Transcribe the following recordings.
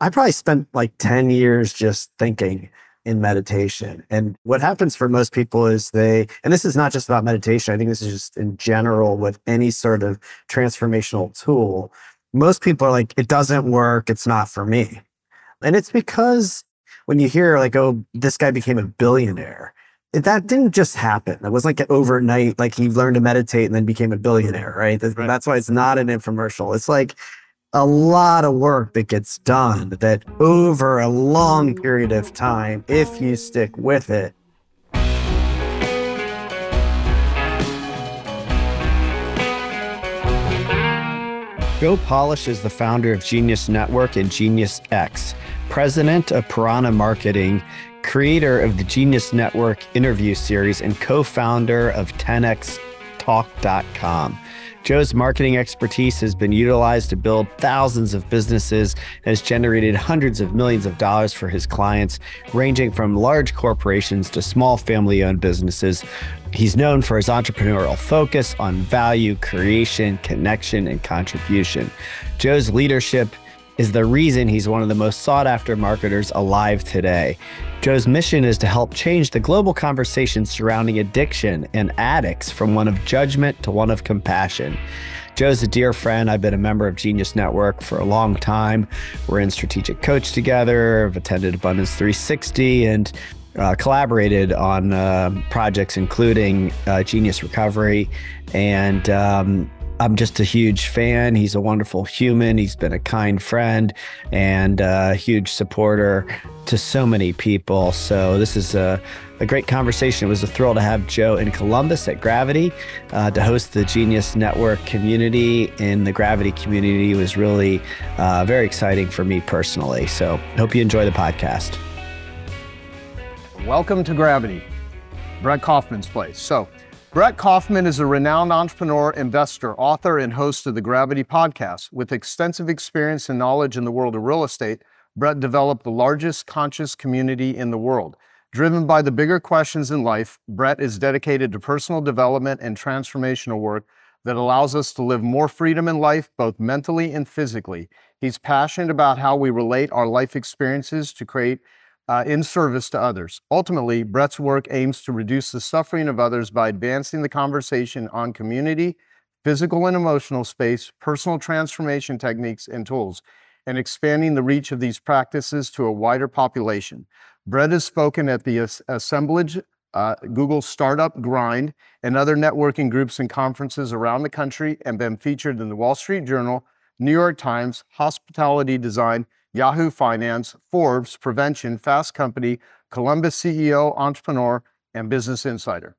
I probably spent like 10 years just thinking in meditation. And what happens for most people is they, and this is not just about meditation, I think this is just in general with any sort of transformational tool. Most people are like, it doesn't work. It's not for me. And it's because when you hear like, oh, this guy became a billionaire, that didn't just happen. It was like overnight, like he learned to meditate and then became a billionaire, right? right? That's why it's not an infomercial. It's like a lot of work that gets done that over a long period of time, if you stick with it, Joe Polish is the founder of Genius Network and Genius X, president of Piranha Marketing, creator of the Genius Network interview series, and co founder of 10xtalk.com. Joe's marketing expertise has been utilized to build thousands of businesses and has generated hundreds of millions of dollars for his clients, ranging from large corporations to small family owned businesses. He's known for his entrepreneurial focus on value creation, connection, and contribution. Joe's leadership is the reason he's one of the most sought after marketers alive today. Joe's mission is to help change the global conversation surrounding addiction and addicts from one of judgment to one of compassion. Joe's a dear friend. I've been a member of Genius Network for a long time. We're in Strategic Coach together, I've attended Abundance 360, and uh, collaborated on uh, projects including uh, Genius Recovery and um, I'm just a huge fan. He's a wonderful human. He's been a kind friend and a huge supporter to so many people. So, this is a, a great conversation. It was a thrill to have Joe in Columbus at Gravity uh, to host the Genius Network community. In the Gravity community it was really uh, very exciting for me personally. So, hope you enjoy the podcast. Welcome to Gravity, Brett Kaufman's place. So, Brett Kaufman is a renowned entrepreneur, investor, author, and host of the Gravity Podcast. With extensive experience and knowledge in the world of real estate, Brett developed the largest conscious community in the world. Driven by the bigger questions in life, Brett is dedicated to personal development and transformational work that allows us to live more freedom in life, both mentally and physically. He's passionate about how we relate our life experiences to create uh, in service to others. Ultimately, Brett's work aims to reduce the suffering of others by advancing the conversation on community, physical and emotional space, personal transformation techniques, and tools, and expanding the reach of these practices to a wider population. Brett has spoken at the assemblage, uh, Google Startup Grind, and other networking groups and conferences around the country and been featured in the Wall Street Journal, New York Times, Hospitality Design, Yahoo Finance, Forbes, Prevention, Fast Company, Columbus CEO, Entrepreneur, and Business Insider.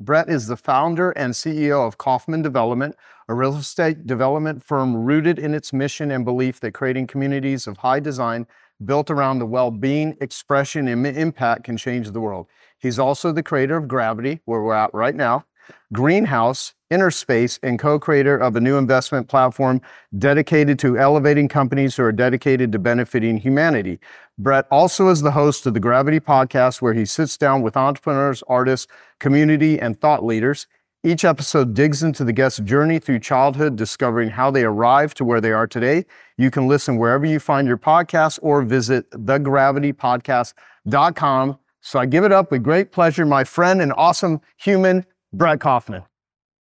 Brett is the founder and CEO of Kaufman Development, a real estate development firm rooted in its mission and belief that creating communities of high design built around the well being, expression, and impact can change the world. He's also the creator of Gravity, where we're at right now, Greenhouse, Innerspace, and co creator of a new investment platform dedicated to elevating companies who are dedicated to benefiting humanity. Brett also is the host of the Gravity Podcast, where he sits down with entrepreneurs, artists, community, and thought leaders. Each episode digs into the guest's journey through childhood, discovering how they arrived to where they are today. You can listen wherever you find your podcast or visit thegravitypodcast.com. So I give it up with great pleasure, my friend and awesome human, Brett Kaufman.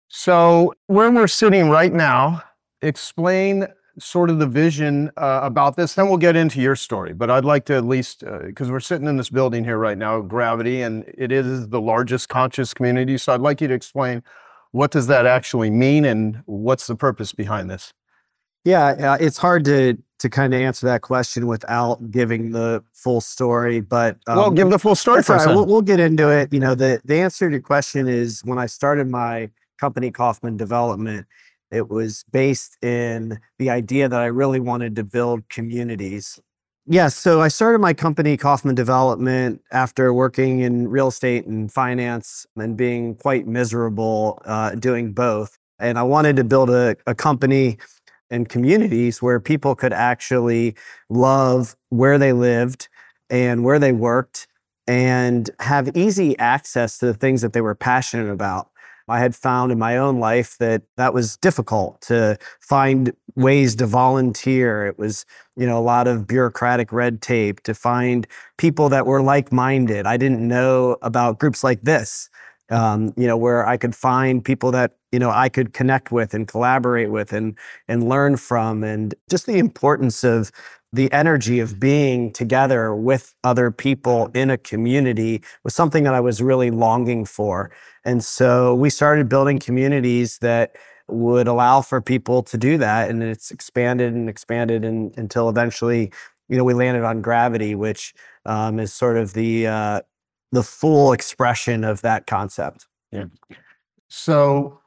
So, where we're sitting right now, explain sort of the vision uh, about this. Then we'll get into your story. But I'd like to at least, because uh, we're sitting in this building here right now, Gravity, and it is the largest conscious community. So, I'd like you to explain what does that actually mean and what's the purpose behind this. Yeah, it's hard to to kind of answer that question without giving the full story. But um, well, give the full story first. Right. We'll, we'll, get into it. You know, the the answer to your question is when I started my company Kaufman Development, it was based in the idea that I really wanted to build communities. Yes, yeah, so I started my company Kaufman Development after working in real estate and finance and being quite miserable uh, doing both. And I wanted to build a, a company and communities where people could actually love where they lived and where they worked and have easy access to the things that they were passionate about. I had found in my own life that that was difficult to find ways to volunteer. It was, you know, a lot of bureaucratic red tape to find people that were like minded. I didn't know about groups like this, um, you know, where I could find people that, you know, I could connect with and collaborate with and, and learn from. And just the importance of the energy of being together with other people in a community was something that I was really longing for. And so we started building communities that would allow for people to do that. And it's expanded and expanded and, until eventually, you know, we landed on gravity, which um, is sort of the uh, the full expression of that concept. Yeah. So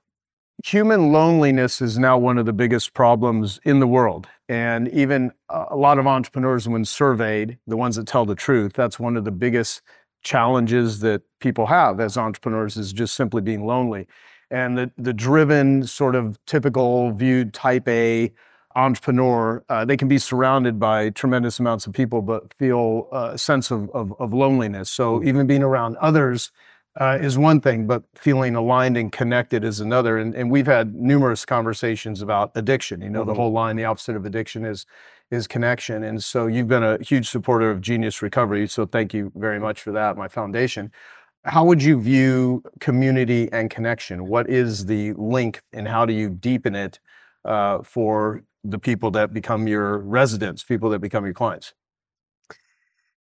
human loneliness is now one of the biggest problems in the world. And even a lot of entrepreneurs, when surveyed, the ones that tell the truth, that's one of the biggest challenges that people have as entrepreneurs is just simply being lonely. And the, the driven, sort of typical viewed type A entrepreneur, uh, they can be surrounded by tremendous amounts of people, but feel a sense of, of, of loneliness. So mm. even being around others uh, is one thing, but feeling aligned and connected is another. And, and we've had numerous conversations about addiction. You know, mm-hmm. the whole line, the opposite of addiction is is connection. And so you've been a huge supporter of Genius Recovery. So thank you very much for that, my foundation. How would you view community and connection? What is the link and how do you deepen it uh, for the people that become your residents, people that become your clients?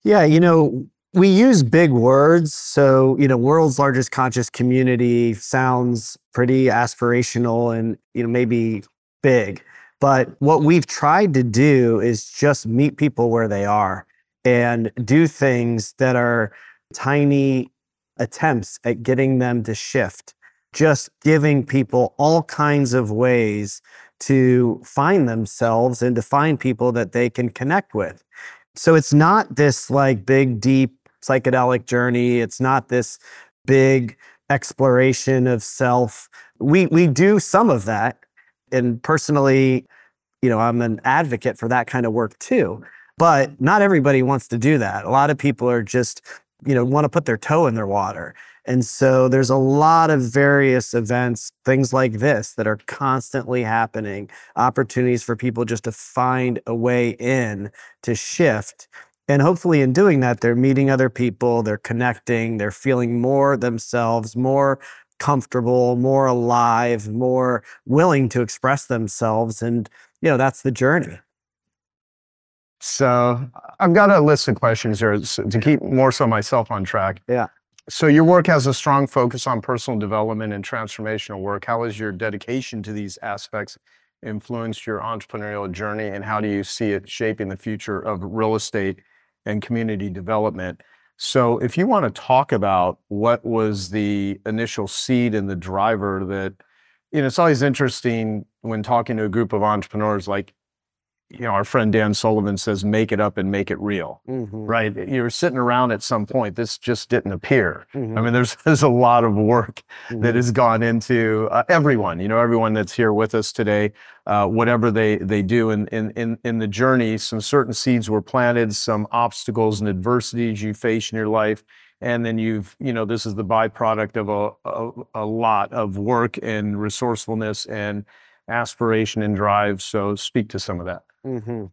Yeah, you know, we use big words. So, you know, world's largest conscious community sounds pretty aspirational and, you know, maybe big. But what we've tried to do is just meet people where they are and do things that are tiny attempts at getting them to shift, just giving people all kinds of ways to find themselves and to find people that they can connect with. So it's not this like big, deep psychedelic journey. It's not this big exploration of self. We we do some of that. And personally, you know, I'm an advocate for that kind of work too. But mm-hmm. not everybody wants to do that. A lot of people are just, you know, want to put their toe in their water. And so there's a lot of various events, things like this, that are constantly happening, opportunities for people just to find a way in to shift. And hopefully, in doing that, they're meeting other people, they're connecting, they're feeling more themselves, more comfortable, more alive, more willing to express themselves. And, you know, that's the journey. So I've got a list of questions here to keep more so myself on track. Yeah. So your work has a strong focus on personal development and transformational work. How has your dedication to these aspects influenced your entrepreneurial journey and how do you see it shaping the future of real estate and community development. So, if you want to talk about what was the initial seed and the driver that, you know, it's always interesting when talking to a group of entrepreneurs, like you know, our friend Dan Sullivan says, make it up and make it real, mm-hmm. right? You're sitting around at some point. This just didn't appear. Mm-hmm. I mean, there's, there's a lot of work mm-hmm. that has gone into uh, everyone, you know, everyone that's here with us today, uh, whatever they, they do in, in, in, in the journey, some certain seeds were planted, some obstacles and adversities you face in your life. And then you've, you know, this is the byproduct of a, a, a lot of work and resourcefulness and aspiration and drive. So speak to some of that. Mm-hmm.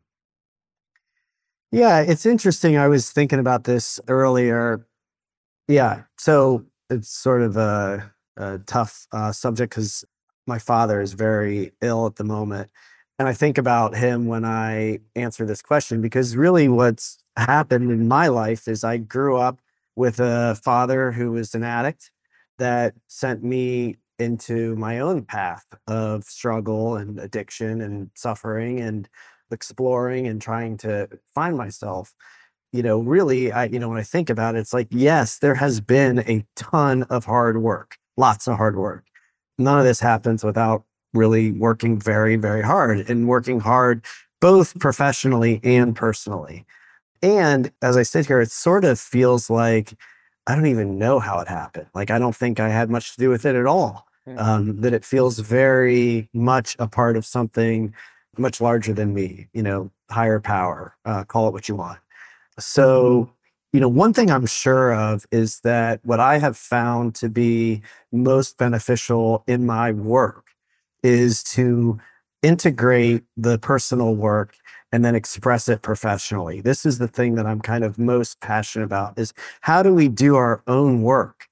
Yeah, it's interesting. I was thinking about this earlier. Yeah, so it's sort of a, a tough uh, subject because my father is very ill at the moment. And I think about him when I answer this question because really what's happened in my life is I grew up with a father who was an addict that sent me into my own path of struggle and addiction and suffering. And exploring and trying to find myself you know really i you know when i think about it it's like yes there has been a ton of hard work lots of hard work none of this happens without really working very very hard and working hard both professionally and personally and as i sit here it sort of feels like i don't even know how it happened like i don't think i had much to do with it at all. Um, that it feels very much a part of something much larger than me, you know, higher power, uh, call it what you want. So, you know, one thing I'm sure of is that what I have found to be most beneficial in my work is to integrate the personal work and then express it professionally. This is the thing that I'm kind of most passionate about is how do we do our own work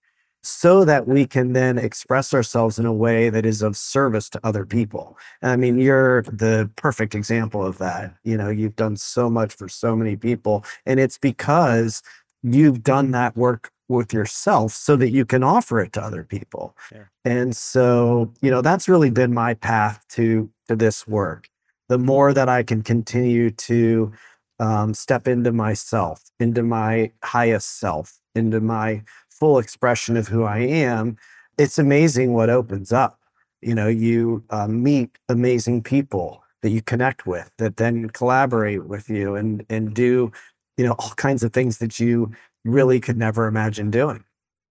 so that we can then express ourselves in a way that is of service to other people. I mean, you're the perfect example of that. You know, you've done so much for so many people, and it's because you've done that work with yourself so that you can offer it to other people. Yeah. And so, you know, that's really been my path to to this work. The more that I can continue to um, step into myself, into my highest self, into my full expression of who I am, it's amazing what opens up. You know, you uh, meet amazing people that you connect with that then collaborate with you and and do, you know, all kinds of things that you really could never imagine doing.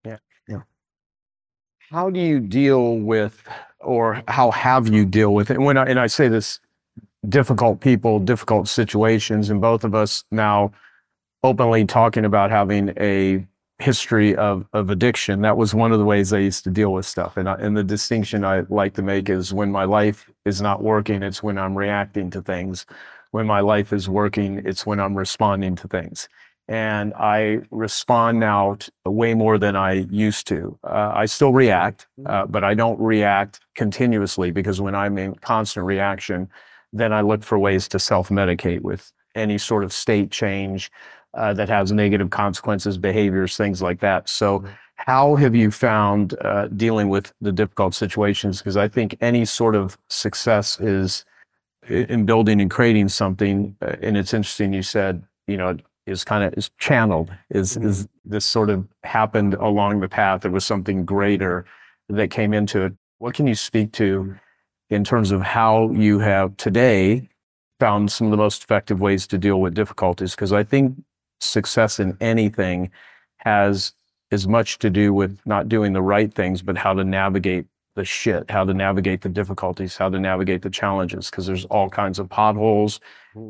Yeah. Yeah. How do you deal with or how have you deal with it? When I, and I say this difficult people, difficult situations, and both of us now openly talking about having a history of, of addiction. That was one of the ways I used to deal with stuff. And, I, and the distinction I like to make is when my life is not working, it's when I'm reacting to things. When my life is working, it's when I'm responding to things. And I respond now way more than I used to. Uh, I still react, uh, but I don't react continuously because when I'm in constant reaction, then I look for ways to self medicate with any sort of state change uh, that has negative consequences, behaviors, things like that. So, mm-hmm. how have you found uh, dealing with the difficult situations? Because I think any sort of success is in building and creating something. Uh, and it's interesting you said, you know, is kind of is channeled. Is mm-hmm. is this sort of happened along the path? There was something greater that came into it. What can you speak to in terms of how you have today found some of the most effective ways to deal with difficulties? Because I think success in anything has as much to do with not doing the right things, but how to navigate the shit, how to navigate the difficulties, how to navigate the challenges, because there's all kinds of potholes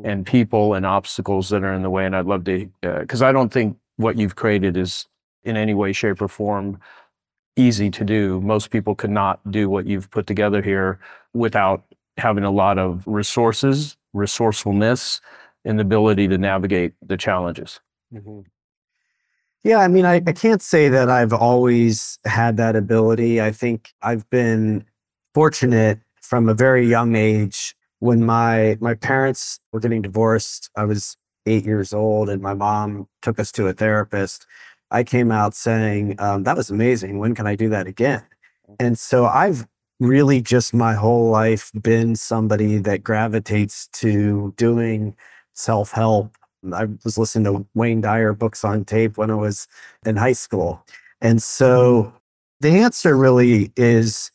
and people and obstacles that are in the way. And I'd love to, because uh, I don't think what you've created is in any way, shape, or form easy to do. Most people could not do what you've put together here without having a lot of resources, resourcefulness, and the ability to navigate the challenges. Mm-hmm. Yeah, I mean, I, I can't say that I've always had that ability. I think I've been fortunate from a very young age. When my my parents were getting divorced, I was eight years old, and my mom took us to a therapist. I came out saying, um, "That was amazing. When can I do that again?" And so I've really just my whole life been somebody that gravitates to doing self help. I was listening to Wayne Dyer books on tape when I was in high school. And so mm. the answer really is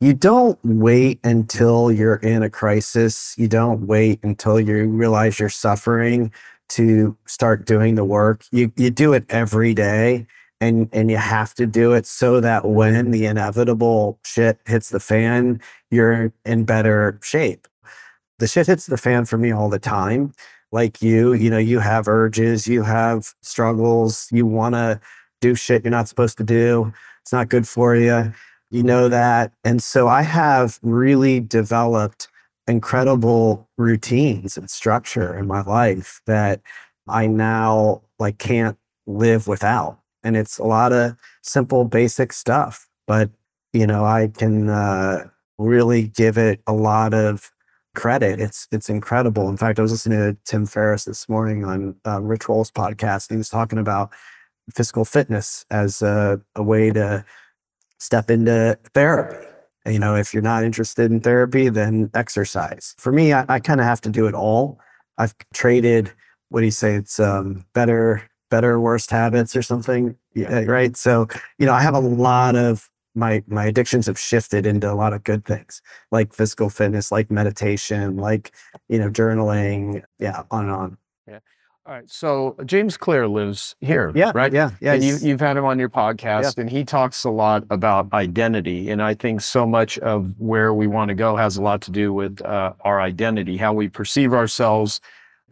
you don't wait until you're in a crisis. You don't wait until you realize you're suffering to start doing the work. You, you do it every day and, and you have to do it so that when the inevitable shit hits the fan, you're in better shape the shit hits the fan for me all the time. Like you, you know, you have urges, you have struggles, you want to do shit you're not supposed to do. It's not good for you. You know that. And so I have really developed incredible routines and structure in my life that I now like can't live without. And it's a lot of simple, basic stuff, but you know, I can uh, really give it a lot of credit. It's it's incredible. In fact, I was listening to Tim Ferriss this morning on uh, Rich Roll's podcast, and he was talking about physical fitness as a, a way to step into therapy. And, you know, if you're not interested in therapy, then exercise. For me, I, I kind of have to do it all. I've traded. What do you say? It's um, better, better, worst habits or something. Yeah, right. So, you know, I have a lot of my my addictions have shifted into a lot of good things like physical fitness like meditation like you know journaling yeah on and on. Yeah. All right so james clear lives here yeah right? yeah yeah and you, you've had him on your podcast yeah. and he talks a lot about identity and i think so much of where we want to go has a lot to do with uh, our identity how we perceive ourselves.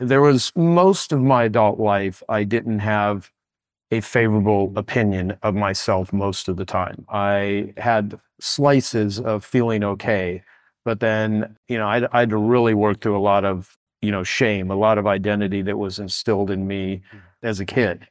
There was most of my adult life i didn't have a favorable opinion of myself most of the time. I had slices of feeling okay, but then, you know, I, I had to really work through a lot of, you know, shame, a lot of identity that was instilled in me as a kid.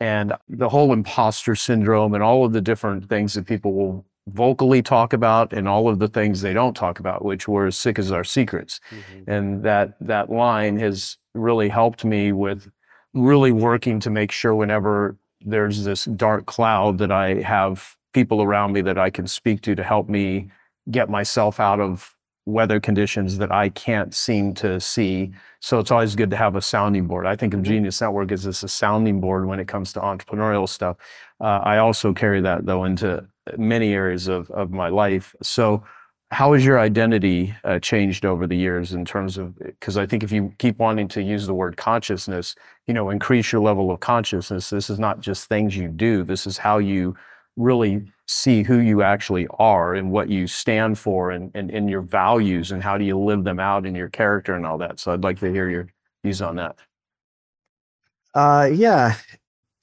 And the whole imposter syndrome and all of the different things that people will vocally talk about and all of the things they don't talk about, which were as sick as our secrets. Mm-hmm. And that that line has really helped me with really working to make sure whenever there's this dark cloud that I have people around me that I can speak to to help me get myself out of weather conditions that I can't seem to see. So it's always good to have a sounding board. I think of mm-hmm. Genius Network as this a sounding board when it comes to entrepreneurial stuff. Uh, I also carry that though into many areas of, of my life. So how has your identity uh, changed over the years in terms of because i think if you keep wanting to use the word consciousness you know increase your level of consciousness this is not just things you do this is how you really see who you actually are and what you stand for and, and, and your values and how do you live them out in your character and all that. So i'd like to hear your views on that. Uh, yeah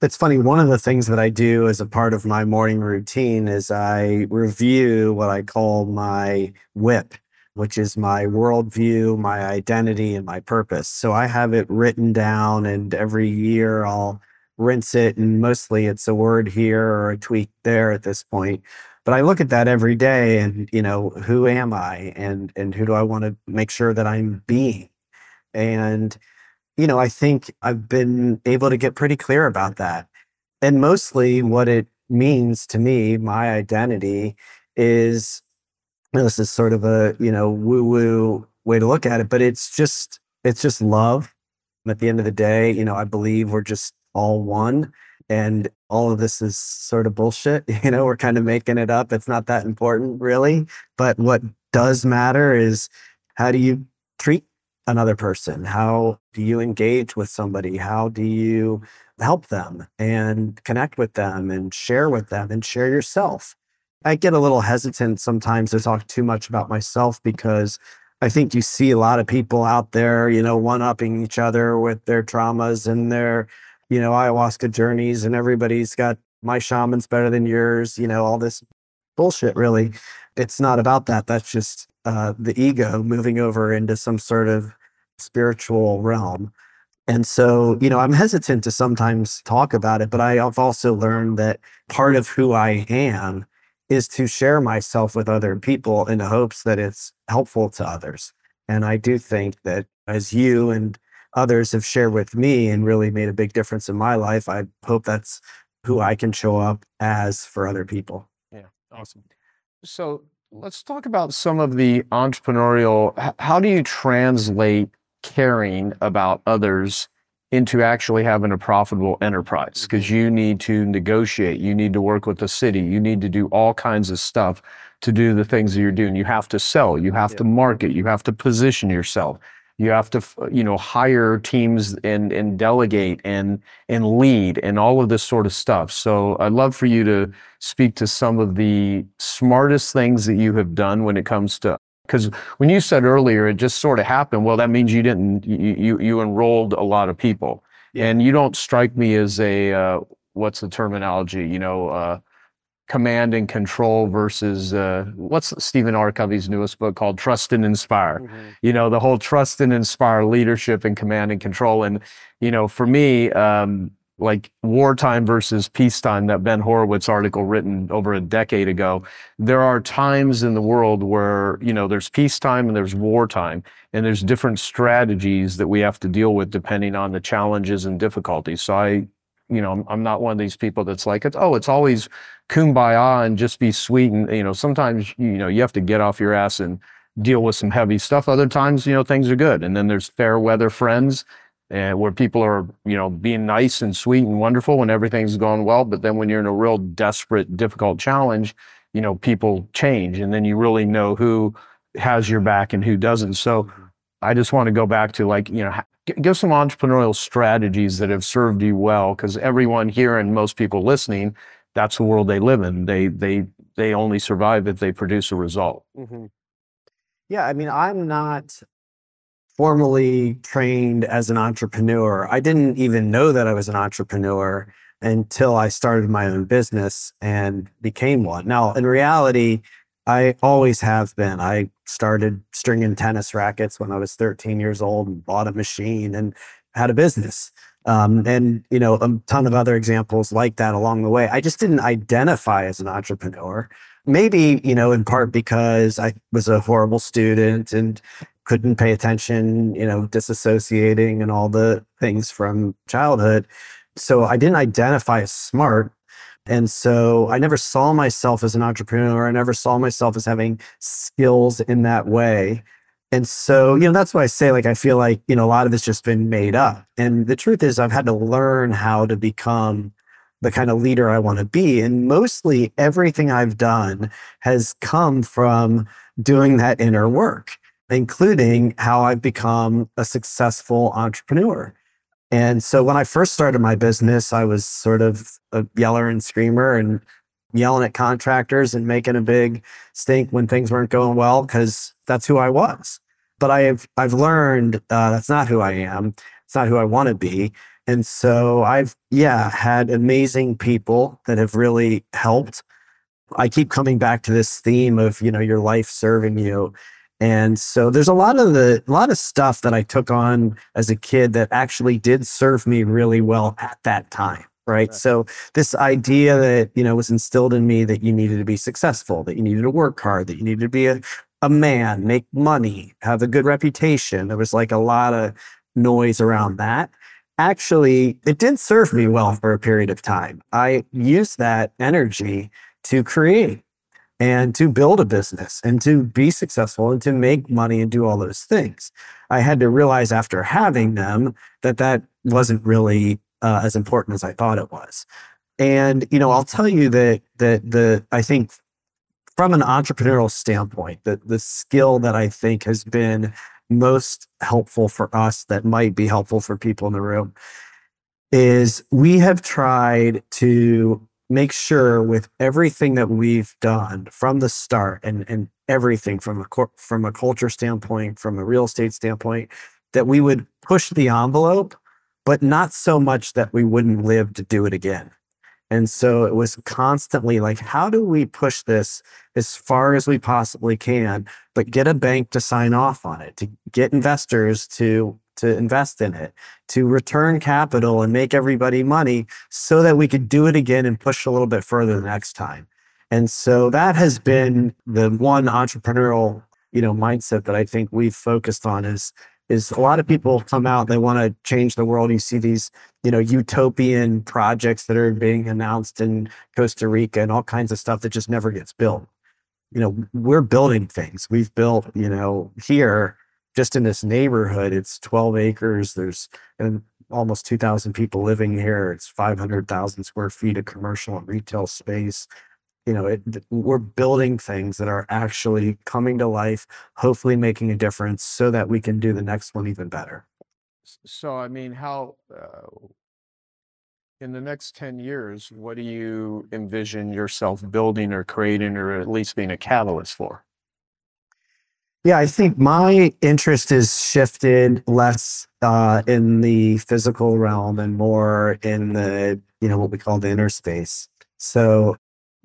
it's funny. One of the things that I do as a part of my morning routine is I review what I call my whip, which is my worldview, my identity, and my purpose. So I have it written down, and every year I'll rinse it. And mostly it's a word here or a tweak there at this point. But I look at that every day and, you know, who am I and and who do I want to make sure that I'm being? And you know, I think I've been able to get pretty clear about that. And mostly what it means to me, my identity is you know, this is sort of a, you know, woo-woo way to look at it, but it's just it's just love. At the end of the day, you know, I believe we're just all one and all of this is sort of bullshit. You know, we're kind of making it up. It's not that important really. But what does matter is how do you treat another person? How do you engage with somebody? How do you help them and connect with them and share with them and share yourself? I get a little hesitant sometimes to talk too much about myself because I think you see a lot of people out there, you know, one upping each other with their traumas and their, you know, ayahuasca journeys, and everybody's got my shaman's better than yours, you know, all this bullshit, really. It's not about that. That's just uh, the ego moving over into some sort of spiritual realm. And so, you know, I'm hesitant to sometimes talk about it, but I've also learned that part of who I am is to share myself with other people in the hopes that it's helpful to others. And I do think that as you and others have shared with me and really made a big difference in my life, I hope that's who I can show up as for other people. Yeah, awesome. So let's talk about some of the entrepreneurial. How do you translate caring about others into actually having a profitable enterprise because mm-hmm. you need to negotiate, you need to work with the city, you need to do all kinds of stuff to do the things that you're doing. You have to sell, you have yeah. to market, you have to position yourself. You have to, you know, hire teams and and delegate and and lead and all of this sort of stuff. So I'd love for you to speak to some of the smartest things that you have done when it comes to because when you said earlier it just sort of happened well that means you didn't you you, you enrolled a lot of people yeah. and you don't strike me as a uh, what's the terminology you know uh, command and control versus uh, what's Stephen R. Covey's newest book called Trust and Inspire. Mm-hmm. You know, the whole trust and inspire leadership and command and control. And, you know, for me, um, like wartime versus peacetime, that Ben Horowitz article written over a decade ago. There are times in the world where, you know, there's peacetime and there's wartime, and there's different strategies that we have to deal with depending on the challenges and difficulties. So I, you know, I'm not one of these people that's like, it's, oh, it's always kumbaya and just be sweet. And, you know, sometimes, you know, you have to get off your ass and deal with some heavy stuff. Other times, you know, things are good. And then there's fair weather friends and where people are, you know, being nice and sweet and wonderful when everything's going well. But then when you're in a real desperate, difficult challenge, you know, people change, and then you really know who has your back and who doesn't. So, mm-hmm. I just want to go back to like, you know, give some entrepreneurial strategies that have served you well, because everyone here and most people listening, that's the world they live in. They they they only survive if they produce a result. Mm-hmm. Yeah, I mean, I'm not formally trained as an entrepreneur. I didn't even know that I was an entrepreneur until I started my own business and became one. Now, in reality, I always have been. I started stringing tennis rackets when I was 13 years old and bought a machine and had a business. Um, and you know a ton of other examples like that along the way. I just didn't identify as an entrepreneur. Maybe you know in part because I was a horrible student and couldn't pay attention. You know, disassociating and all the things from childhood. So I didn't identify as smart. And so I never saw myself as an entrepreneur. I never saw myself as having skills in that way. And so, you know, that's why I say, like, I feel like, you know, a lot of it's just been made up. And the truth is, I've had to learn how to become the kind of leader I want to be. And mostly everything I've done has come from doing that inner work, including how I've become a successful entrepreneur. And so when I first started my business, I was sort of a yeller and screamer and yelling at contractors and making a big stink when things weren't going well because that's who I was. But I've I've learned uh, that's not who I am. It's not who I want to be. And so I've yeah had amazing people that have really helped. I keep coming back to this theme of you know your life serving you. And so there's a lot of the a lot of stuff that I took on as a kid that actually did serve me really well at that time right? right? So this idea that you know was instilled in me that you needed to be successful, that you needed to work hard, that you needed to be a, a man, make money, have a good reputation. There was like a lot of noise around that. Actually, it did serve me well for a period of time. I used that energy to create and to build a business and to be successful and to make money and do all those things. I had to realize after having them that that wasn't really uh, as important as I thought it was. And you know, I'll tell you that that the I think from an entrepreneurial standpoint, that the skill that I think has been most helpful for us that might be helpful for people in the room is we have tried to make sure with everything that we've done from the start and and everything from a from a culture standpoint from a real estate standpoint that we would push the envelope but not so much that we wouldn't live to do it again. And so it was constantly like, how do we push this as far as we possibly can, but get a bank to sign off on it, to get investors to to invest in it, to return capital and make everybody money so that we could do it again and push a little bit further the next time. And so that has been the one entrepreneurial, you know, mindset that I think we've focused on is is a lot of people come out they want to change the world. You see these you know utopian projects that are being announced in costa rica and all kinds of stuff that just never gets built. You know we're building things. We've built you know here just in this neighborhood it's 12 acres there's and almost 2000 people living here it's 500000 square feet of commercial and retail space. You know it, we're building things that are actually coming to life hopefully making a difference so that we can do the next one even better. So i mean how uh, in the next 10 years what do you envision yourself building or creating or at least being a catalyst for yeah, I think my interest is shifted less uh, in the physical realm and more in the, you know, what we call the inner space. So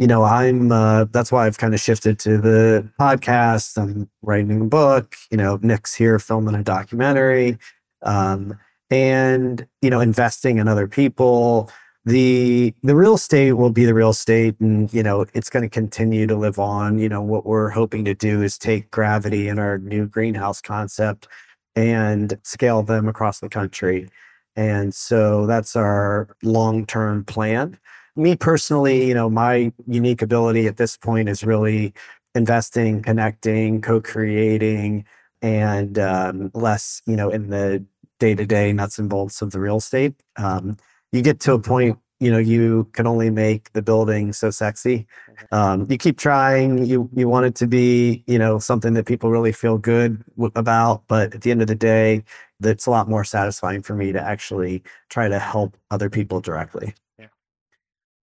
you know, I'm uh, that's why I've kind of shifted to the podcast. I'm writing a book. You know, Nick's here filming a documentary, um, and you know, investing in other people. The the real estate will be the real estate, and you know, it's going to continue to live on. You know, what we're hoping to do is take gravity and our new greenhouse concept and scale them across the country. And so that's our long term plan me personally, you know, my unique ability at this point is really investing, connecting, co-creating, and um, less, you know, in the day-to-day nuts and bolts of the real estate. Um, you get to a point, you know, you can only make the building so sexy. Mm-hmm. Um, you keep trying. You you want it to be, you know, something that people really feel good w- about. But at the end of the day, it's a lot more satisfying for me to actually try to help other people directly.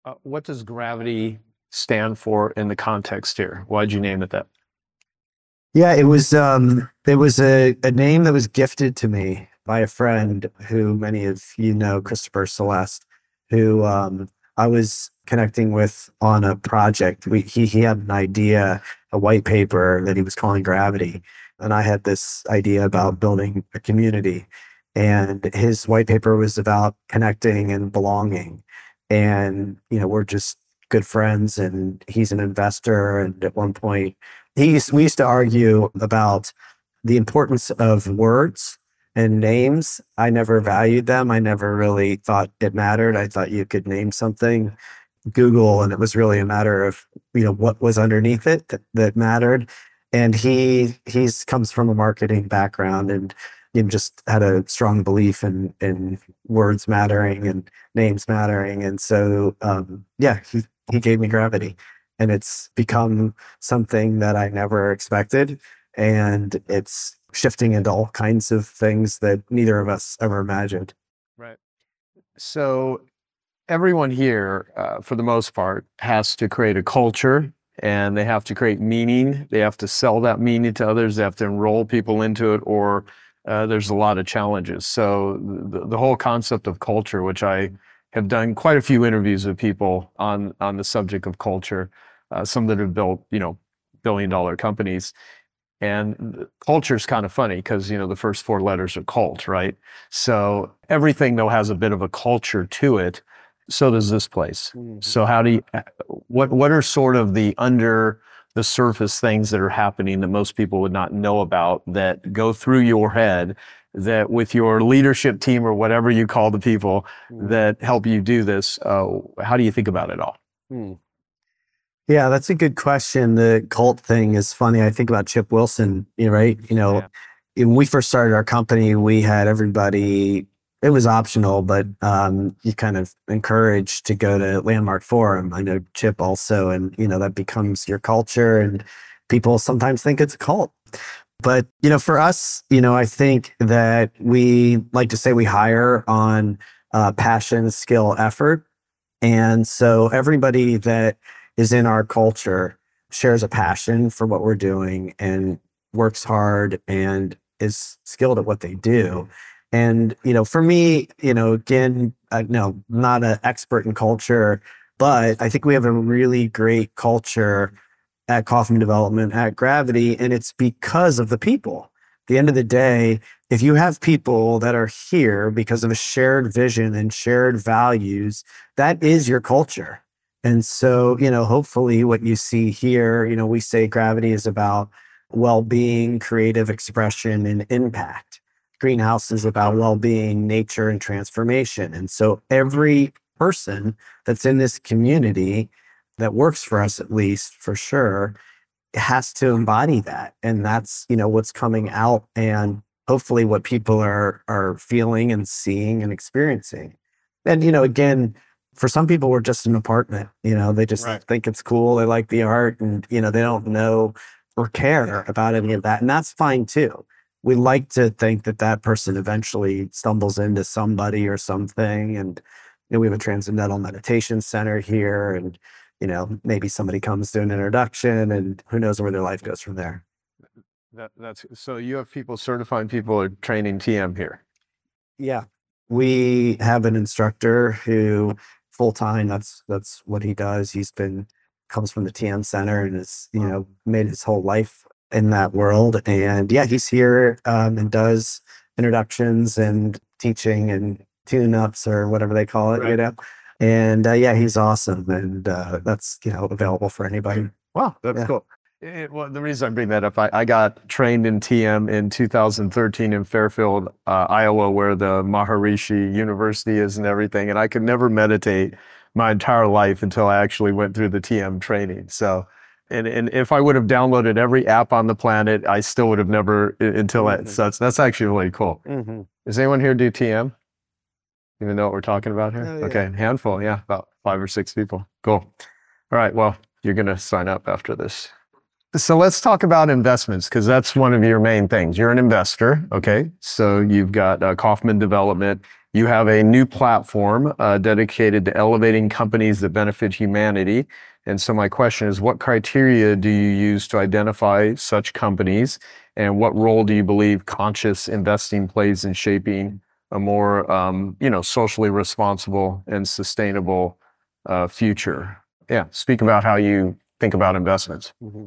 Uh, what does gravity stand for in the context here? Why'd you name it that? Yeah, it was um, it was a, a name that was gifted to me by a friend who many of you know, Christopher Celeste. who um, I was connecting with on a project. We, he, he had an idea, a white paper that he was calling Gravity. And I had this idea about building a community. And his white paper was about connecting and belonging. And, you know, we're just good friends and he's an investor. And at one point, he used, we used to argue about the importance of words and names. I never valued them. I never really thought it mattered. I thought you could name something Google and it was really a matter of, you know, what was underneath it that, that mattered. And he he's comes from a marketing background and you know, just had a strong belief in in words mattering and names mattering. And so um, yeah, he he gave me gravity. And it's become something that I never expected. And it's shifting into all kinds of things that neither of us ever imagined. Right. So everyone here, uh, for the most part, has to create a culture and they have to create meaning. They have to sell that meaning to others. They have to enroll people into it, or uh, there's a lot of challenges. So the, the whole concept of culture, which I have done quite a few interviews with people on on the subject of culture, uh, some that have built you know billion dollar companies, and culture is kind of funny because you know the first four letters are cult, right? So everything though has a bit of a culture to it. So does this place. Mm-hmm. So how do you? Uh, what what are sort of the under the surface things that are happening that most people would not know about that go through your head that with your leadership team or whatever you call the people mm. that help you do this uh, how do you think about it all mm. Yeah, that's a good question. The cult thing is funny. I think about Chip Wilson, right? You know, yeah. when we first started our company, we had everybody, it was optional, but um, you kind of encouraged to go to Landmark Forum. I know Chip also, and, you know, that becomes your culture, and people sometimes think it's a cult. But, you know, for us, you know, I think that we like to say we hire on uh, passion, skill, effort. And so everybody that, is in our culture shares a passion for what we're doing and works hard and is skilled at what they do. And, you know, for me, you know, again, uh, no, not an expert in culture, but I think we have a really great culture at Kaufman Development, at Gravity, and it's because of the people. At the end of the day, if you have people that are here because of a shared vision and shared values, that is your culture. And so, you know, hopefully what you see here, you know, we say gravity is about well being, creative expression, and impact. Greenhouse is about well being, nature, and transformation. And so every person that's in this community that works for us, at least for sure, has to embody that. And that's, you know, what's coming out and hopefully what people are are feeling and seeing and experiencing. And, you know, again, for some people we're just an apartment you know they just right. think it's cool they like the art and you know they don't know or care about any of that and that's fine too. We like to think that that person eventually stumbles into somebody or something and you know, we have a transcendental meditation center here and you know maybe somebody comes to an introduction and who knows where their life goes from there. That, that's so you have people certifying people are training tm here? Yeah. We have an instructor who full time. That's that's what he does. He's been comes from the TM Center and has you know made his whole life in that world. And yeah, he's here um, and does introductions and teaching and tune ups or whatever they call it. Right. You know. And uh, yeah, he's awesome, and uh, that's you know available for anybody. Wow, that's yeah. cool. It, well, the reason I bring that up, I, I, got trained in TM in 2013 in Fairfield, uh, Iowa, where the Maharishi University is and everything. And I could never meditate my entire life until I actually went through the TM training. So, and, and if I would have downloaded every app on the planet, I still would have never until mm-hmm. that. So that's, that's actually really cool. Mm-hmm. Does anyone here do TM? Even know what we're talking about here? Oh, yeah. Okay, handful, yeah, about five or six people. Cool. All right, well, you're going to sign up after this. So let's talk about investments because that's one of your main things. You're an investor, okay? So you've got uh, Kaufman Development. You have a new platform uh, dedicated to elevating companies that benefit humanity. And so my question is, what criteria do you use to identify such companies, and what role do you believe conscious investing plays in shaping a more um, you know socially responsible and sustainable uh, future. Yeah, speak about how you think about investments. Mm-hmm.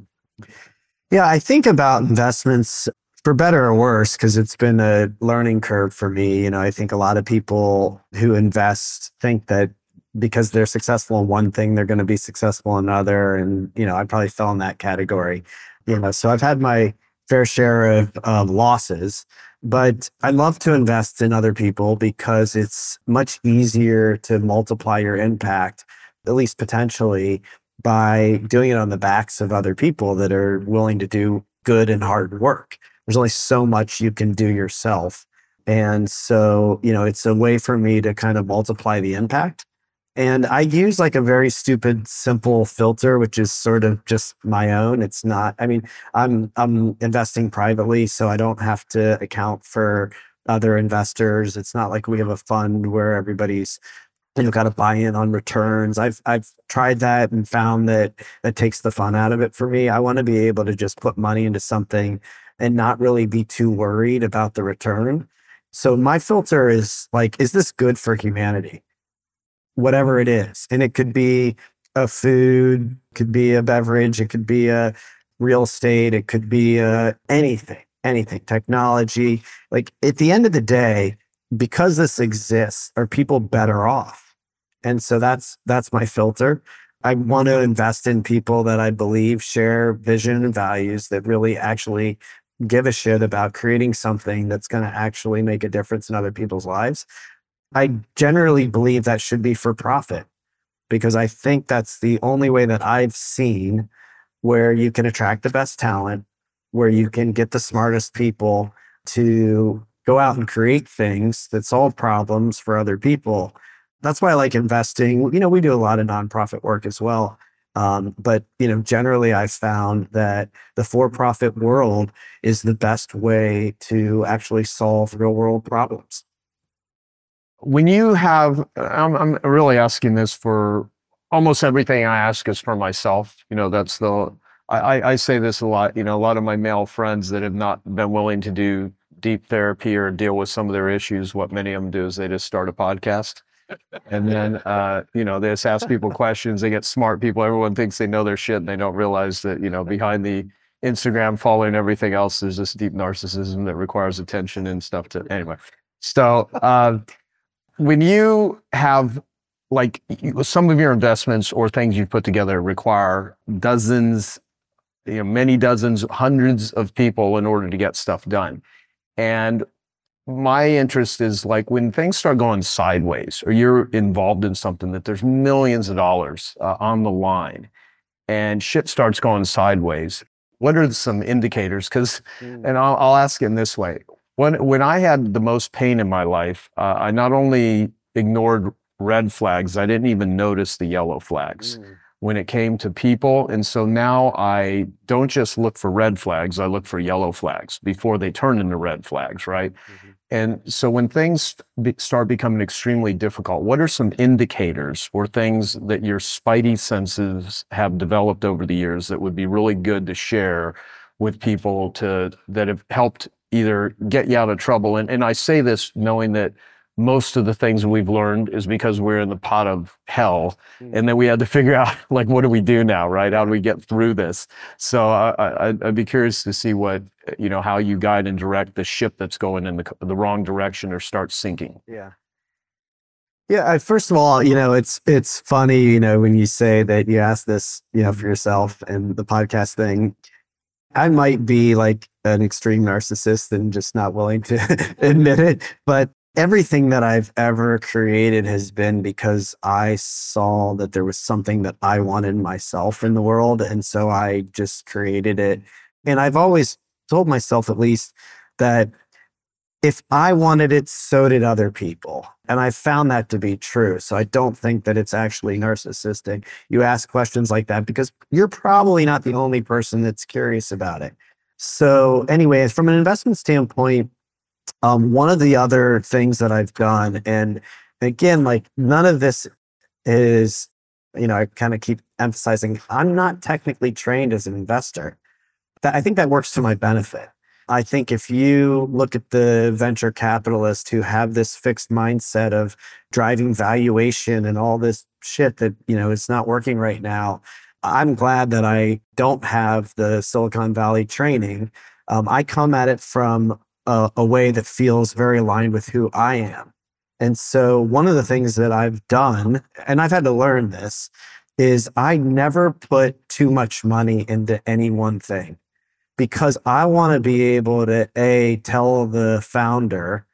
Yeah, I think about investments for better or worse because it's been a learning curve for me. You know, I think a lot of people who invest think that because they're successful in one thing, they're going to be successful in another. And, you know, I probably fell in that category. You know, so I've had my fair share of uh, losses, but I love to invest in other people because it's much easier to multiply your impact, at least potentially, by doing it on the backs of other people that are willing to do good and hard work. There's only so much you can do yourself. And so, you know, it's a way for me to kind of multiply the impact. And I use like a very stupid, simple filter, which is sort of just my own. It's not, I mean, I'm I'm investing privately, so I don't have to account for other investors. It's not like we have a fund where everybody's you know got to buy in on returns. I've I've tried that and found that that takes the fun out of it for me. I want to be able to just put money into something and not really be too worried about the return. So my filter is like, is this good for humanity? whatever it is. And it could be a food, could be a beverage, it could be a real estate, it could be a, anything, anything, technology. Like at the end of the day, because this exists, are people better off? And so that's that's my filter. I want to invest in people that I believe share vision and values that really actually give a shit about creating something that's going to actually make a difference in other people's lives. I generally believe that should be for profit because I think that's the only way that I've seen where you can attract the best talent, where you can get the smartest people to go out and create things that solve problems for other people. That's why I like investing. You know, we do a lot of nonprofit work as well. Um, but you know, generally, I've found that the for-profit world is the best way to actually solve real-world problems when you have, I'm, I'm really asking this for almost everything I ask is for myself. You know, that's the, I, I say this a lot, you know, a lot of my male friends that have not been willing to do deep therapy or deal with some of their issues, what many of them do is they just start a podcast. And then, uh, you know, they just ask people questions. They get smart people. Everyone thinks they know their shit and they don't realize that, you know, behind the Instagram following everything else, there's this deep narcissism that requires attention and stuff to, anyway. So, uh, when you have like some of your investments or things you've put together require dozens, you know, many dozens, hundreds of people in order to get stuff done. And my interest is like when things start going sideways or you're involved in something that there's millions of dollars uh, on the line and shit starts going sideways. What are some indicators? Because, mm. and I'll, I'll ask in this way when when I had the most pain in my life, uh, I not only ignored red flags, I didn't even notice the yellow flags. Mm. When it came to people. And so now I don't just look for red flags, I look for yellow flags before they turn into red flags, right? Mm-hmm. And so when things start becoming extremely difficult, what are some indicators or things that your spidey senses have developed over the years that would be really good to share with people to that have helped either get you out of trouble. And, and I say this knowing that most of the things we've learned is because we're in the pot of hell. Mm. and then we had to figure out like what do we do now right? How do we get through this? So I, would be curious to see what you know how you guide and direct the ship that's going in the, the wrong direction or starts sinking. Yeah. Yeah first of all you know it's it's funny you know when you say that you ask this you know for yourself and the podcast thing. I might be like an extreme narcissist and just not willing to admit it. But everything that I've ever created has been because I saw that there was something that I wanted myself in the world. And so I just created it. And I've always told myself, at least, that if I wanted it, so did other people. And I found that to be true. So I don't think that it's actually narcissistic. You ask questions like that because you're probably not the only person that's curious about it. So, mm-hmm. anyway, from an investment standpoint, um, one of the other things that I've done, and again, like none of this is, you know, I kind of keep emphasizing I'm not technically trained as an investor. That I think that works to my benefit I think if you look at the venture capitalists who have this fixed mindset of driving valuation and all this shit that, you know, is not working right now, I'm glad that I don't have the Silicon Valley training. Um, I come at it from a, a way that feels very aligned with who I am. And so, one of the things that I've done, and I've had to learn this, is I never put too much money into any one thing because I want to be able to A, tell the founder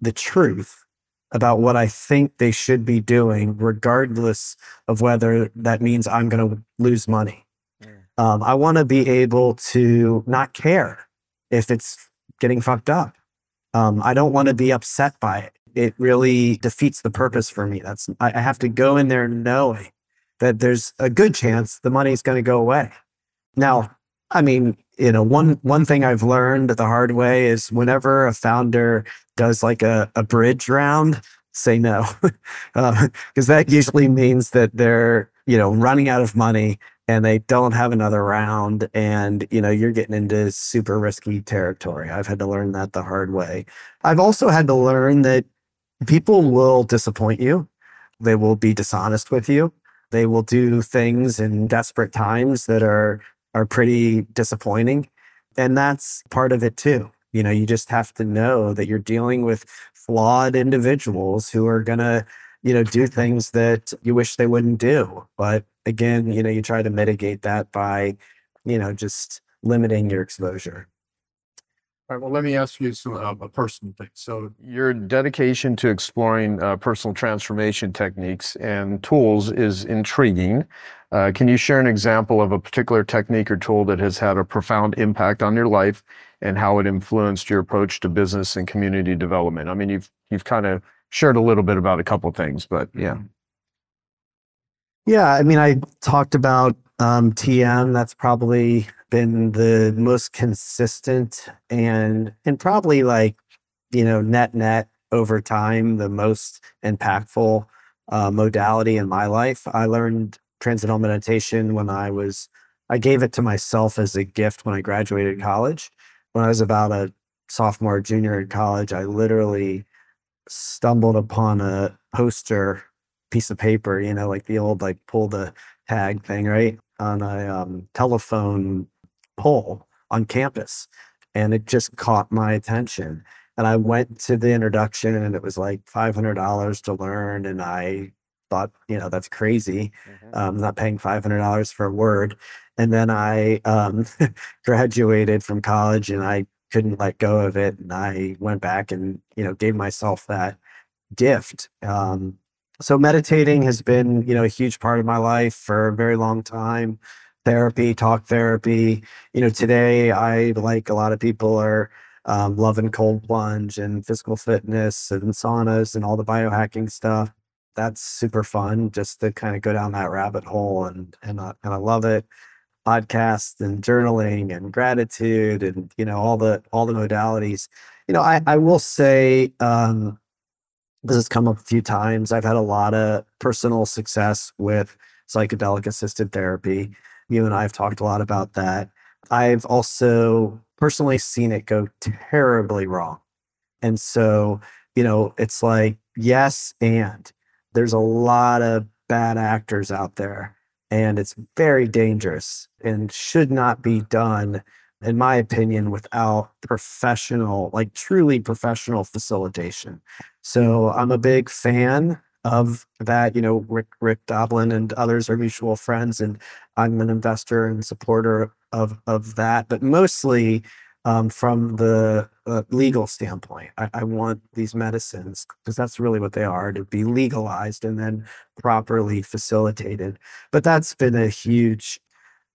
the truth about what I think they should be doing, regardless of whether that means I'm going to lose money. Mm. Um, I want to be able to not care if it's getting fucked up. Um, I don't want to be upset by it. It really defeats the purpose for me. That's I, I have to go in there knowing that there's a good chance the money's going to go away. Now, I mean, you know, one one thing I've learned the hard way is whenever a founder does like a, a bridge round, say no, because uh, that usually means that they're you know running out of money and they don't have another round, and you know you're getting into super risky territory. I've had to learn that the hard way. I've also had to learn that people will disappoint you. They will be dishonest with you. They will do things in desperate times that are are pretty disappointing. And that's part of it too. You know, you just have to know that you're dealing with flawed individuals who are going to, you know, do things that you wish they wouldn't do. But again, you know, you try to mitigate that by, you know, just limiting your exposure. All right, well, let me ask you some uh, a personal thing. So, your dedication to exploring uh, personal transformation techniques and tools is intriguing. Uh, can you share an example of a particular technique or tool that has had a profound impact on your life and how it influenced your approach to business and community development? I mean, you've you've kind of shared a little bit about a couple things, but yeah. Yeah, I mean, I talked about um, TM. That's probably been the most consistent and and probably like you know net net over time the most impactful uh, modality in my life. I learned transcendental meditation when I was I gave it to myself as a gift when I graduated college. When I was about a sophomore, junior in college, I literally stumbled upon a poster piece of paper, you know, like the old like pull the tag thing, right? On a um, telephone pole on campus. And it just caught my attention. And I went to the introduction and it was like $500 to learn. And I thought, you know, that's crazy. Mm-hmm. Um, I'm not paying $500 for a word. And then I um, graduated from college and I couldn't let go of it. And I went back and, you know, gave myself that gift. Um, so meditating has been, you know, a huge part of my life for a very long time therapy, talk therapy. You know, today I like a lot of people are um, loving cold plunge and physical fitness and saunas and all the biohacking stuff. That's super fun just to kind of go down that rabbit hole and and I, and I love it. Podcasts and journaling and gratitude and you know all the all the modalities. You know, I I will say um, this has come up a few times. I've had a lot of personal success with psychedelic assisted therapy. You and I have talked a lot about that. I've also personally seen it go terribly wrong. And so, you know, it's like, yes, and there's a lot of bad actors out there, and it's very dangerous and should not be mm-hmm. done, in my opinion, without professional, like truly professional facilitation. So mm-hmm. I'm a big fan of that. You know, Rick, Rick Doblin and others are mutual friends, and I'm an investor and supporter of of that. But mostly um, from the uh, legal standpoint, I, I want these medicines because that's really what they are to be legalized and then properly facilitated. But that's been a huge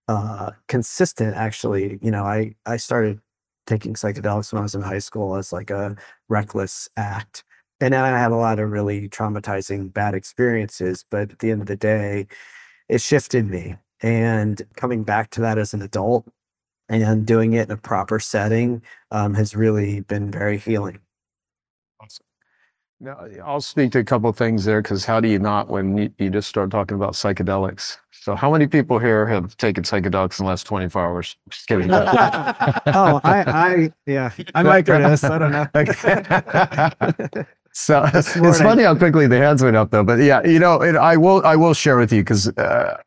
uh, consistent actually you know i i started taking psychedelics when i was in high school as like a reckless act and then I had a lot of really traumatizing bad experiences. But at the end of the day, it shifted me. And coming back to that as an adult and doing it in a proper setting um, has really been very healing. Awesome. Now, I'll speak to a couple of things there because how do you not when you, you just start talking about psychedelics? So, how many people here have taken psychedelics in the last 24 hours? Just kidding. oh, I, I, yeah, I might go this. I don't know. so it's funny how quickly the hands went up, though. But yeah, you know, it, I will, I will share with you because uh,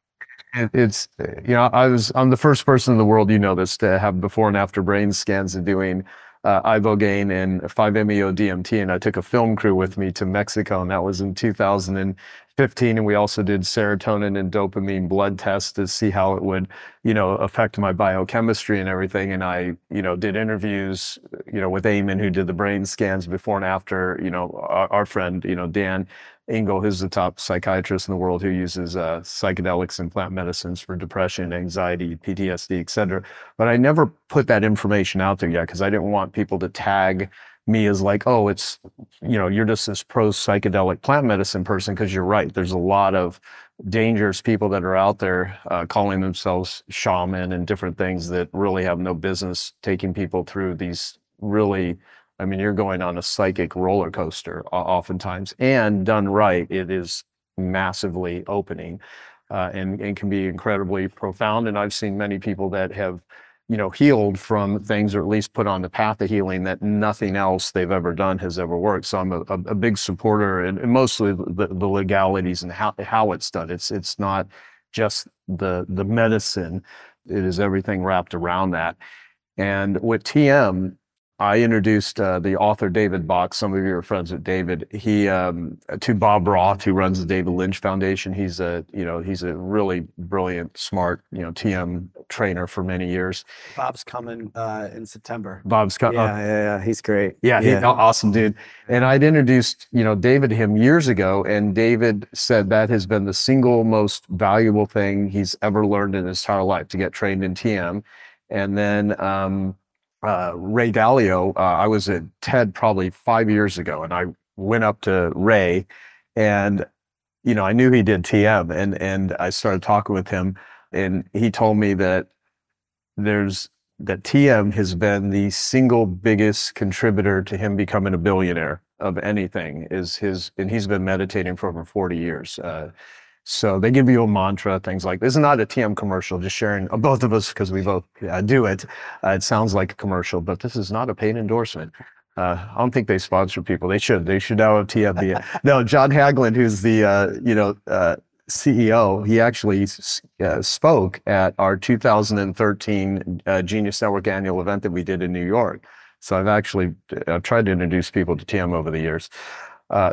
it, it's, you know, I was, I'm the first person in the world, you know, this to have before and after brain scans and doing uh, ibogaine and 5-MeO DMT, and I took a film crew with me to Mexico, and that was in 2015. And we also did serotonin and dopamine blood tests to see how it would, you know, affect my biochemistry and everything. And I, you know, did interviews, you know, with Amen, who did the brain scans before and after. You know, our, our friend, you know, Dan Engle, who's the top psychiatrist in the world who uses uh, psychedelics and plant medicines for depression, anxiety, PTSD, et cetera. But I never put that information out there yet because I didn't want people to tag me as like, oh, it's, you know, you're just this pro psychedelic plant medicine person because you're right. There's a lot of dangerous people that are out there uh, calling themselves shaman and different things that really have no business taking people through these really I mean, you're going on a psychic roller coaster oftentimes, and done right, it is massively opening uh, and, and can be incredibly profound. And I've seen many people that have, you know, healed from things, or at least put on the path of healing that nothing else they've ever done has ever worked. So I'm a, a, big supporter, and, and mostly the, the legalities and how how it's done. It's it's not just the the medicine; it is everything wrapped around that. And with TM, I introduced uh, the author David Bach. Some of you are friends with David. He um, to Bob Roth, who runs the David Lynch Foundation. He's a you know he's a really brilliant, smart you know TM trainer for many years. Bob's coming uh, in September. Bob's coming. Yeah, uh, yeah, yeah, he's great. Yeah, yeah. He, awesome dude. And I'd introduced you know David to him years ago, and David said that has been the single most valuable thing he's ever learned in his entire life to get trained in TM. And then um, uh, Ray Dalio. Uh, I was at TED probably five years ago, and I went up to Ray, and you know I knew he did TM, and and I started talking with him, and he told me that there's that TM has been the single biggest contributor to him becoming a billionaire of anything. Is his and he's been meditating for over 40 years. Uh, so they give you a mantra, things like this is not a TM commercial, just sharing uh, both of us because we both uh, do it. Uh, it sounds like a commercial, but this is not a paid endorsement. Uh, I don't think they sponsor people. They should. They should now have TM. no, John Hagelin, who's the uh, you know uh, CEO, he actually spoke at our 2013 Genius Network annual event that we did in New York. So I've actually I've tried to introduce people to TM over the years.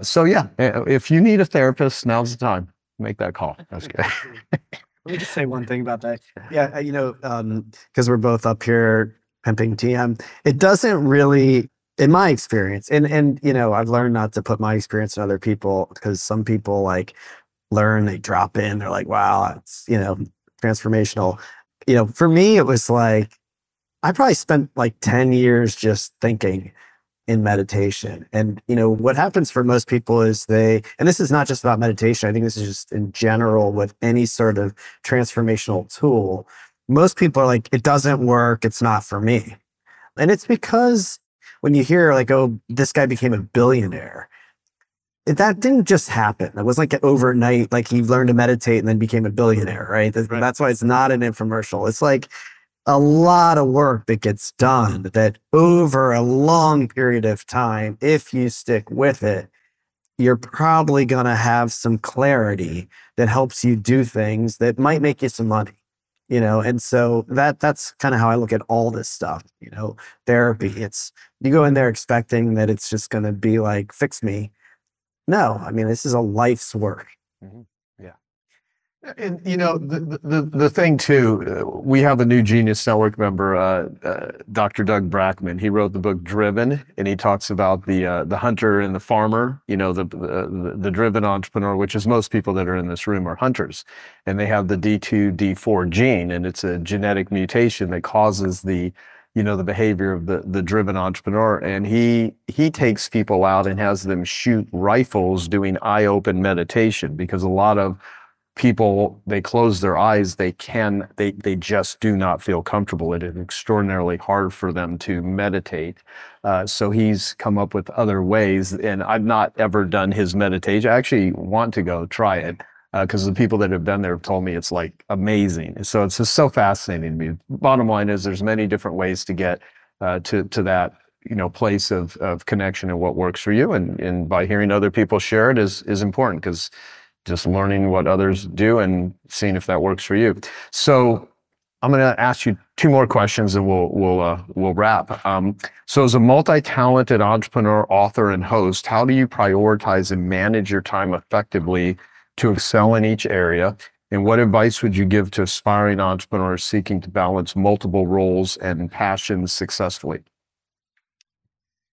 so yeah, if you need a therapist, now's the time make that call. That's good. Let me just say one thing about that. Yeah, uh, you know, because um, we're both up here pimping TM, it doesn't really, in my experience, and and you know, I've learned not to put my experience in other people because some people like learn, they drop in, they're like, wow, it's you know, transformational. You know, for me, it was like I probably spent like ten years just thinking in meditation. And you know what happens for most people is they and this is not just about meditation. I think this is just in general with any sort of transformational tool. Most people are like it doesn't work, it's not for me. And it's because when you hear like oh this guy became a billionaire that didn't just happen. It was like overnight, like he learned to meditate and then became a billionaire, right? right? That's why it's not an infomercial. It's like a lot of work that gets done that over a long period of time, if you stick with it, you're probably going to have some clarity that helps you do things that might make you some money you know? And so that that's kind of how i look at all this stuff you know? Therapy it's you go in there expecting that it's just going to be like fix me. No i mean this is a life's work. Mm-hmm. And you know the the, the thing too, uh, we have a new Genius Network member, uh, uh, Dr. Doug Brackmann. He wrote the book Driven, and he talks about the uh, the hunter and the farmer. You know the, the, the driven entrepreneur, which is most people that are in this room are hunters, and they have the D2 D4 gene, and it's a genetic mutation that causes the you know the behavior of the the driven entrepreneur and he he takes people out and has them shoot rifles doing eye open meditation because a lot of people they close their eyes they can they they just do not feel comfortable. It is extraordinarily hard for them to meditate. Uh, so he's come up with other ways and i've not ever done his meditation. I actually want to go try it because uh, the people that have been there have told me it's like amazing. So it's just so fascinating to me. Bottom line is there's many different ways to get uh, to to that you know place of of connection and what works for you and and by hearing other people share it is is important because just learning what others do and seeing if that works for you. So I'm going to ask you two more questions and we'll we'll uh, we'll wrap. Um, so as a multi-talented entrepreneur, author, and host, how do you prioritize and manage your time effectively to excel in each area? And what advice would you give to aspiring entrepreneurs seeking to balance multiple roles and passions successfully?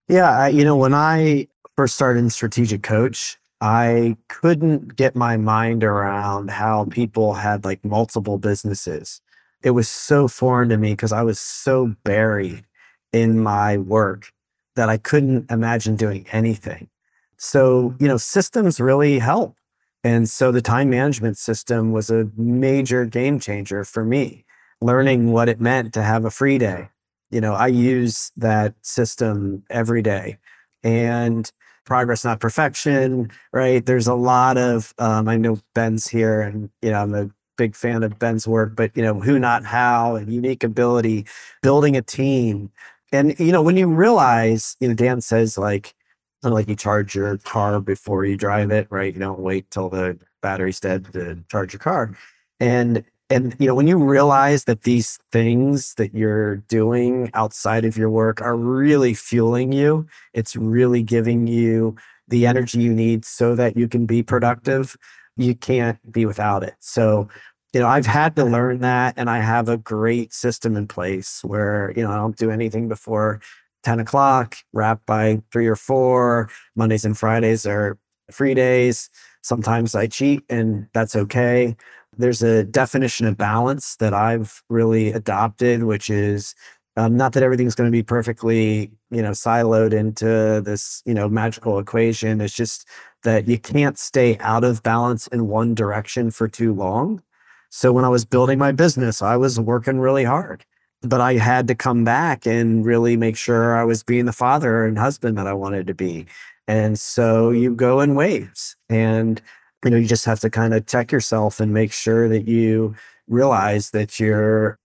Yeah, you know, when I first started in strategic coach, I couldn't get my mind around how people had like multiple businesses. It was so foreign to me because I was so buried in my work that I couldn't imagine doing anything. So, you know, systems really help. And so the time management system was a major game changer for me, learning what it meant to have a free day. You know, I use that system every day. And progress, not perfection, right? There's a lot of, um, I know Ben's here and, you know, I'm a big fan of Ben's work, but, you know, who, not how, and unique ability, building a team. And, you know, when you realize, you know, Dan says like, kind of like you charge your car before you drive it, right? You don't wait till the battery's dead to charge your car. And and you know when you realize that these things that you're doing outside of your work are really fueling you it's really giving you the energy you need so that you can be productive you can't be without it. So you know i've had to learn that and i have a great system in place where you know i don't do anything before 10 o'clock wrap by three or four. Mondays and fridays are free days. Sometimes i cheat and that's okay there's a definition of balance that I've really adopted, which is um, not that everything's going to be perfectly, you know, siloed into this, you know, magical equation. It's just that you can't stay out of balance in one direction for too long. So when I was building my business, I was working really hard, but I had to come back and really make sure I was being the father and husband that I wanted to be. And so you go in waves and you know, you just have to kind of check yourself and make sure that you realize that you're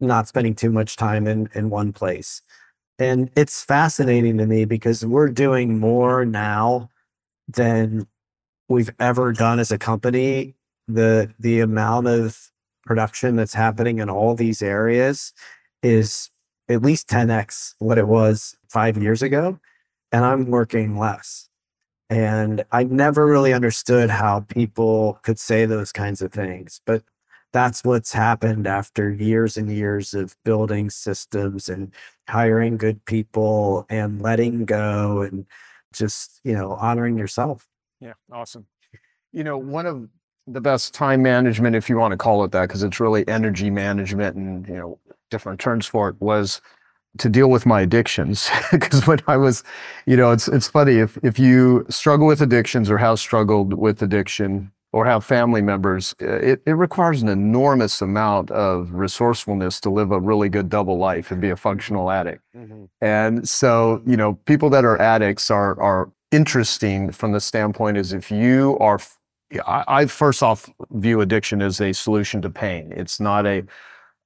not spending too much time in, in one place. And it's fascinating to me because we're doing more now than we've ever done as a company. The the amount of production that's happening in all these areas is at least 10x what it was five years ago. And I'm working less. And I never really understood how people could say those kinds of things. But that's what's happened after years and years of building systems and hiring good people and letting go and just, you know, honoring yourself. Yeah, awesome. You know, one of the best time management, if you want to call it that, because it's really energy management and, you know, different terms for it, was to deal with my addictions because when I was, you know, it's it's funny if if you struggle with addictions or have struggled with addiction or have family members, uh, it, it requires an enormous amount of resourcefulness to live a really good double life and be a functional addict. Mm-hmm. And so, you know, people that are addicts are are interesting from the standpoint is if you are I, I first off view addiction as a solution to pain. It's not a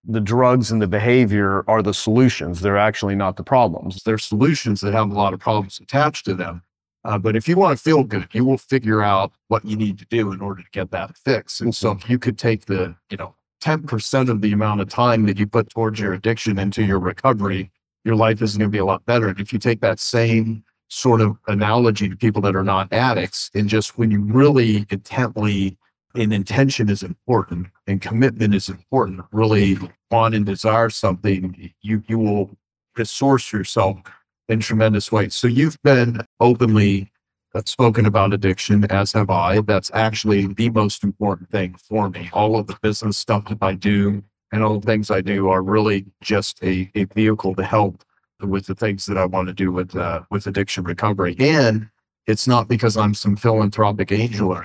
the drugs and the behavior are the solutions. They're actually not the problems. They're solutions that have a lot of problems attached to them. Uh, but if you want to feel good, you will figure out what you need to do in order to get that fixed. And so if you could take the, you know, 10% of the amount of time that you put towards your addiction into your recovery, your life is going to be a lot better. And if you take that same sort of analogy to people that are not addicts and just when you really intently and intention is important and commitment is important. Really want and desire something, you you will resource yourself in tremendous ways. So you've been openly uh, spoken about addiction, as have I. That's actually the most important thing for me. All of the business stuff that I do and all the things I do are really just a, a vehicle to help with the things that I want to do with uh, with addiction recovery. And it's not because I'm some philanthropic angel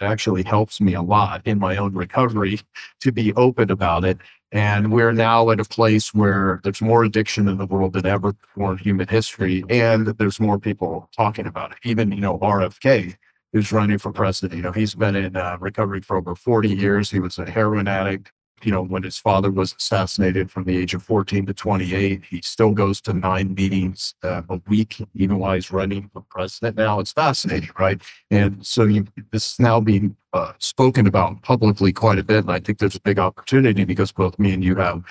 It actually helps me a lot in my own recovery to be open about it. And we're now at a place where there's more addiction in the world than ever before in human history. And there's more people talking about it. Even, you know, RFK, who's running for president, you know, he's been in uh, recovery for over 40 years. He was a heroin addict you know, when his father was assassinated from the age of 14 to 28, he still goes to nine meetings uh, a week, even while he's running for president now. It's fascinating, right? And so you, this is now being uh, spoken about publicly quite a bit. And I think there's a big opportunity because both me and you have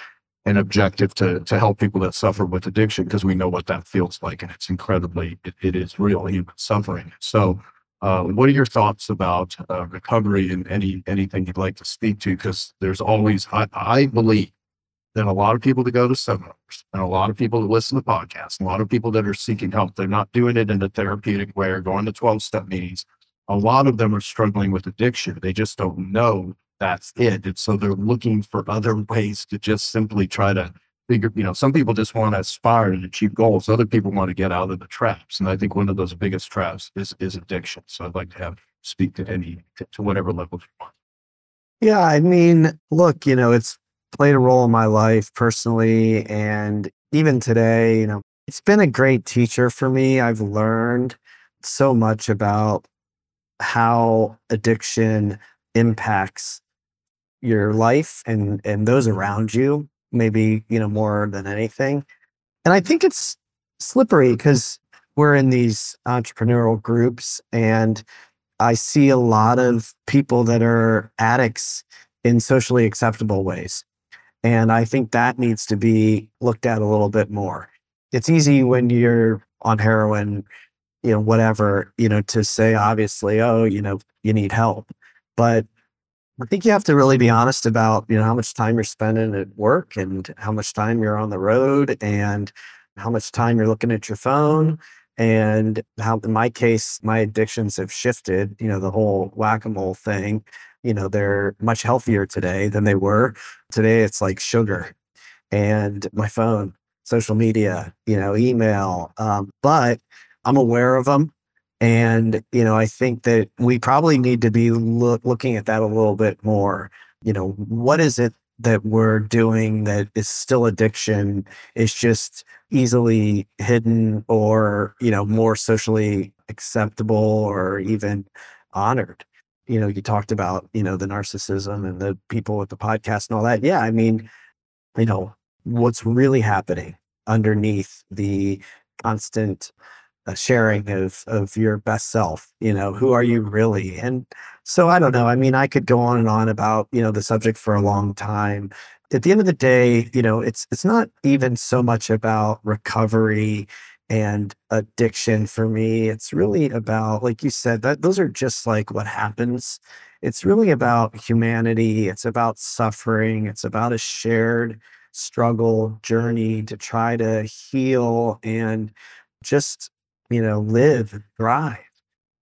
an objective to, to help people that suffer with addiction because we know what that feels like. And it's incredibly, it, it is real human suffering. So, uh, what are your thoughts about uh, recovery and any anything you'd like to speak to? Because there's always, I, I, believe that a lot of people that go to seminars and a lot of people that listen to podcasts, a lot of people that are seeking help, they're not doing it in a therapeutic way or going to 12 step meetings. A lot of them are struggling with addiction. They just don't know that's it. And so they're looking for other ways to just simply try to figure, you know, some people just want to aspire and achieve goals. Other people want to get out of the traps. And I think one of those biggest traps is, is addiction. So I'd like to have speak to any, to, to whatever level you want. Yeah. I mean, look, you know, it's played a role in my life personally. And even today, you know, it's been a great teacher for me. I've learned so much about how addiction impacts your life and and those around you maybe, you know, more than anything. And I think it's slippery because we're in these entrepreneurial groups and I see a lot of people that are addicts in socially acceptable ways. And I think that needs to be looked at a little bit more. It's easy when you're on heroin, you know, whatever, you know, to say obviously, oh, you know, you need help. But I think you have to really be honest about, you know, how much time you're spending at work and how much time you're on the road and how much time you're looking at your phone and how in my case my addictions have shifted, you know, the whole whack-a-mole thing, you know, they're much healthier today than they were. Today it's like sugar and my phone, social media, you know, email. Um, but I'm aware of them and, you know, I think that we probably need to be looking at that a little bit more. You know, what is it that we're doing that is still addiction It's just easily hidden or, you know, more socially acceptable or even honored? You know, you talked about, you know, the narcissism and the people with the podcast and all that. Yeah. I mean, you know, what's really happening underneath the constant a sharing of of your best self you know who are you really? And so i don't know i mean i could go on and on about you know the subject for a long time. At the end of the day you know it's it's not even so much about recovery and addiction for me. It's really about like you said that those are just like what happens. It's really about humanity. It's about suffering. It's about a shared struggle journey to try to heal and just you know, live, thrive.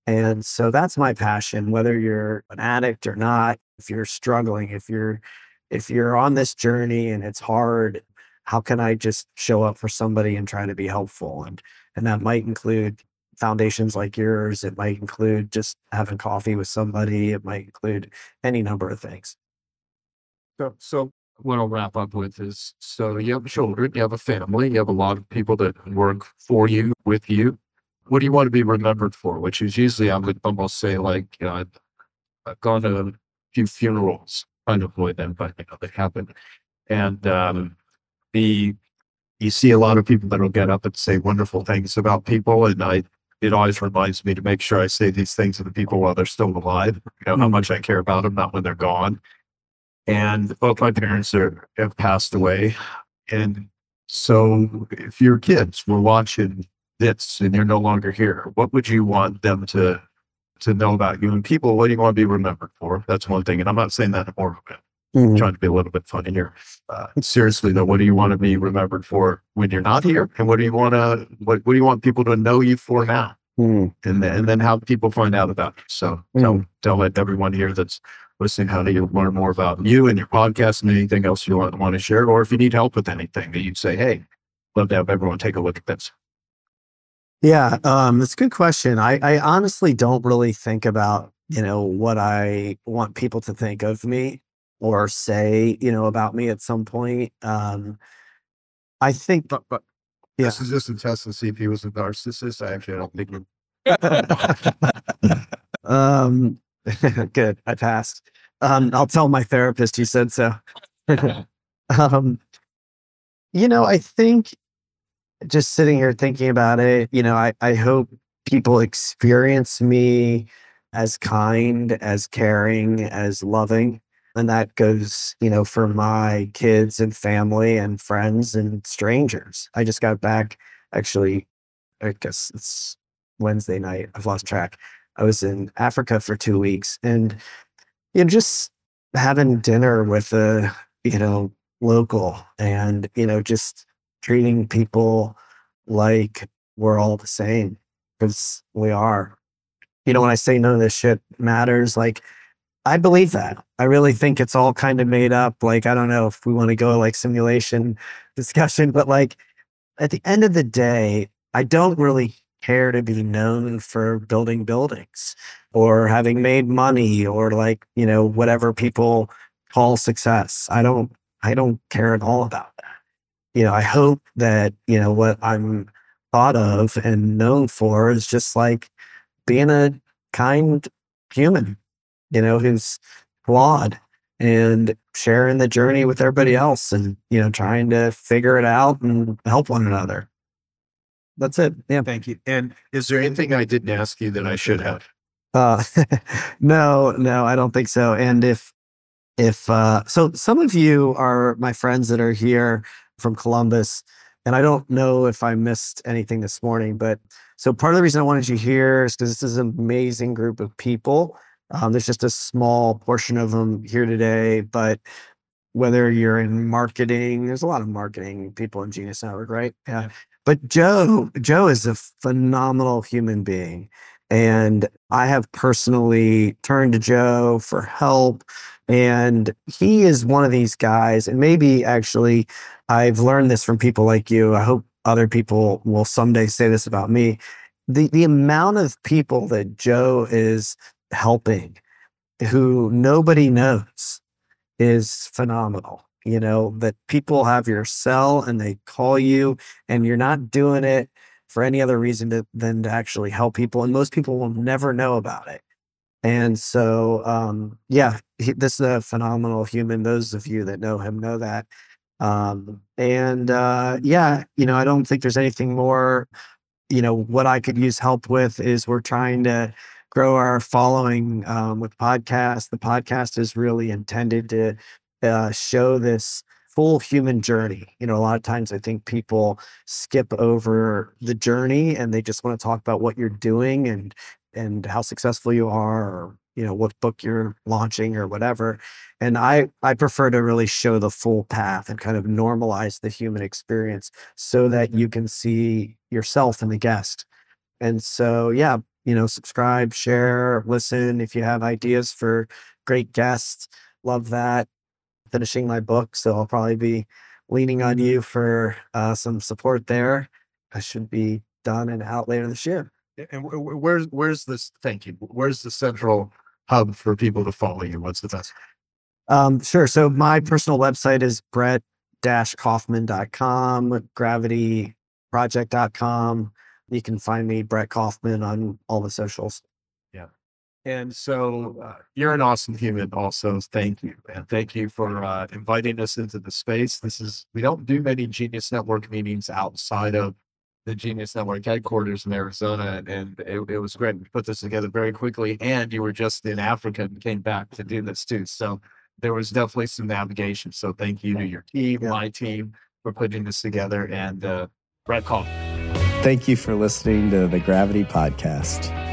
And so that's my passion, whether you're an addict or not, if you're struggling, if you're if you're on this journey and it's hard, how can I just show up for somebody and try to be helpful? And and that might include foundations like yours. It might include just having coffee with somebody. It might include any number of things. So, so what I'll wrap up with is so you have children, you have a family, you have a lot of people that work for you, with you what do you want to be remembered for? Which is usually I would almost say like you know, I've gone to a few funerals, trying to avoid them, but you know they happen. And um, the you see a lot of people that will get up and say wonderful things about people, and I it always reminds me to make sure I say these things to the people while they're still alive. You know how much I care about them, not when they're gone. And both my parents are have passed away, and so if your kids were watching this and you're no longer here, what would you want them to to know about you? And people, what do you want to be remembered for? That's one thing. And I'm not saying that in more of mm-hmm. trying to be a little bit funny here. Uh, seriously though, what do you want to be remembered for when you're not here? And what do you want to what, what do you want people to know you for now? Mm-hmm. And then and then how people find out about you. So mm-hmm. tell tell everyone here that's listening how do you learn more about you and your podcast and anything else you want, want to share, or if you need help with anything that you'd say, hey, love to have everyone take a look at this. Yeah, um, that's a good question. I, I honestly don't really think about you know, what I want people to think of me or say, you know, about me at some point. Um, I think, But, but Yeah. this is just a test to see if he was a narcissist. I actually don't think he um, good. I passed. Um, I'll tell my therapist you said so. um, you know, I think just sitting here thinking about it, you know, I, I hope people experience me as kind, as caring, as loving. And that goes, you know, for my kids and family and friends and strangers. I just got back actually, I guess it's Wednesday night. I've lost track. I was in Africa for two weeks and, you know, just having dinner with a, you know, local and, you know, just treating people like we're all the same because we are. You know, when I say none of this shit matters, like I believe that. I really think it's all kind of made up. Like, I don't know if we want to go like simulation discussion, but like at the end of the day, I don't really care to be known for building buildings or having made money or like, you know, whatever people call success. I don't I don't care at all about that. You know, I hope that, you know, what I'm thought of and known for is just like being a kind human, you know, who's flawed and sharing the journey with everybody else and, you know, trying to figure it out and help one another. That's it. Yeah. Thank you. And is there anything I didn't ask you that I should have? Uh, no, no, I don't think so. And if, if, uh, so some of you are my friends that are here from Columbus, and I don't know if I missed anything this morning, but so part of the reason I wanted you here is because this is an amazing group of people. Um, there's just a small portion of them here today, but whether you're in marketing, there's a lot of marketing people in Genius Network, right? Yeah. But Joe, Joe is a phenomenal human being. And I have personally turned to Joe for help. And he is one of these guys. And maybe actually, I've learned this from people like you. I hope other people will someday say this about me. The, the amount of people that Joe is helping who nobody knows is phenomenal. You know, that people have your cell and they call you and you're not doing it for any other reason to, than to actually help people. And most people will never know about it. And so, um, yeah, he, this is a phenomenal human. Those of you that know him know that. Um, and uh, yeah, you know, I don't think there's anything more. You know, what I could use help with is we're trying to grow our following um, with podcasts. The podcast is really intended to uh, show this full human journey. You know, a lot of times I think people skip over the journey and they just want to talk about what you're doing and and how successful you are or you know what book you're launching or whatever. And i i prefer to really show the full path and kind of normalize the human experience so that you mm-hmm. can see yourself in the guest. And so yeah you know subscribe share listen if you have ideas for great guests. Love that finishing my book so i'll probably be leaning on you for uh, some support there i should be done and out later this year And wh- wh- where's where's this? Thank you. Where's the central hub for people to follow you? What's the best? Um, sure. So my personal website is brett-kaufman.com, gravityproject.com. You can find me, Brett Kaufman, on all the socials. And so uh, you're an awesome human. Also, thank you, and thank you for uh, inviting us into the space. This is we don't do many Genius Network meetings outside of the Genius Network headquarters in Arizona, and it, it was great. We put this together very quickly, and you were just in Africa and came back to do this too. So there was definitely some navigation. So thank you to your team, my team, for putting this together, and uh, Brett Call. Thank you for listening to the Gravity Podcast.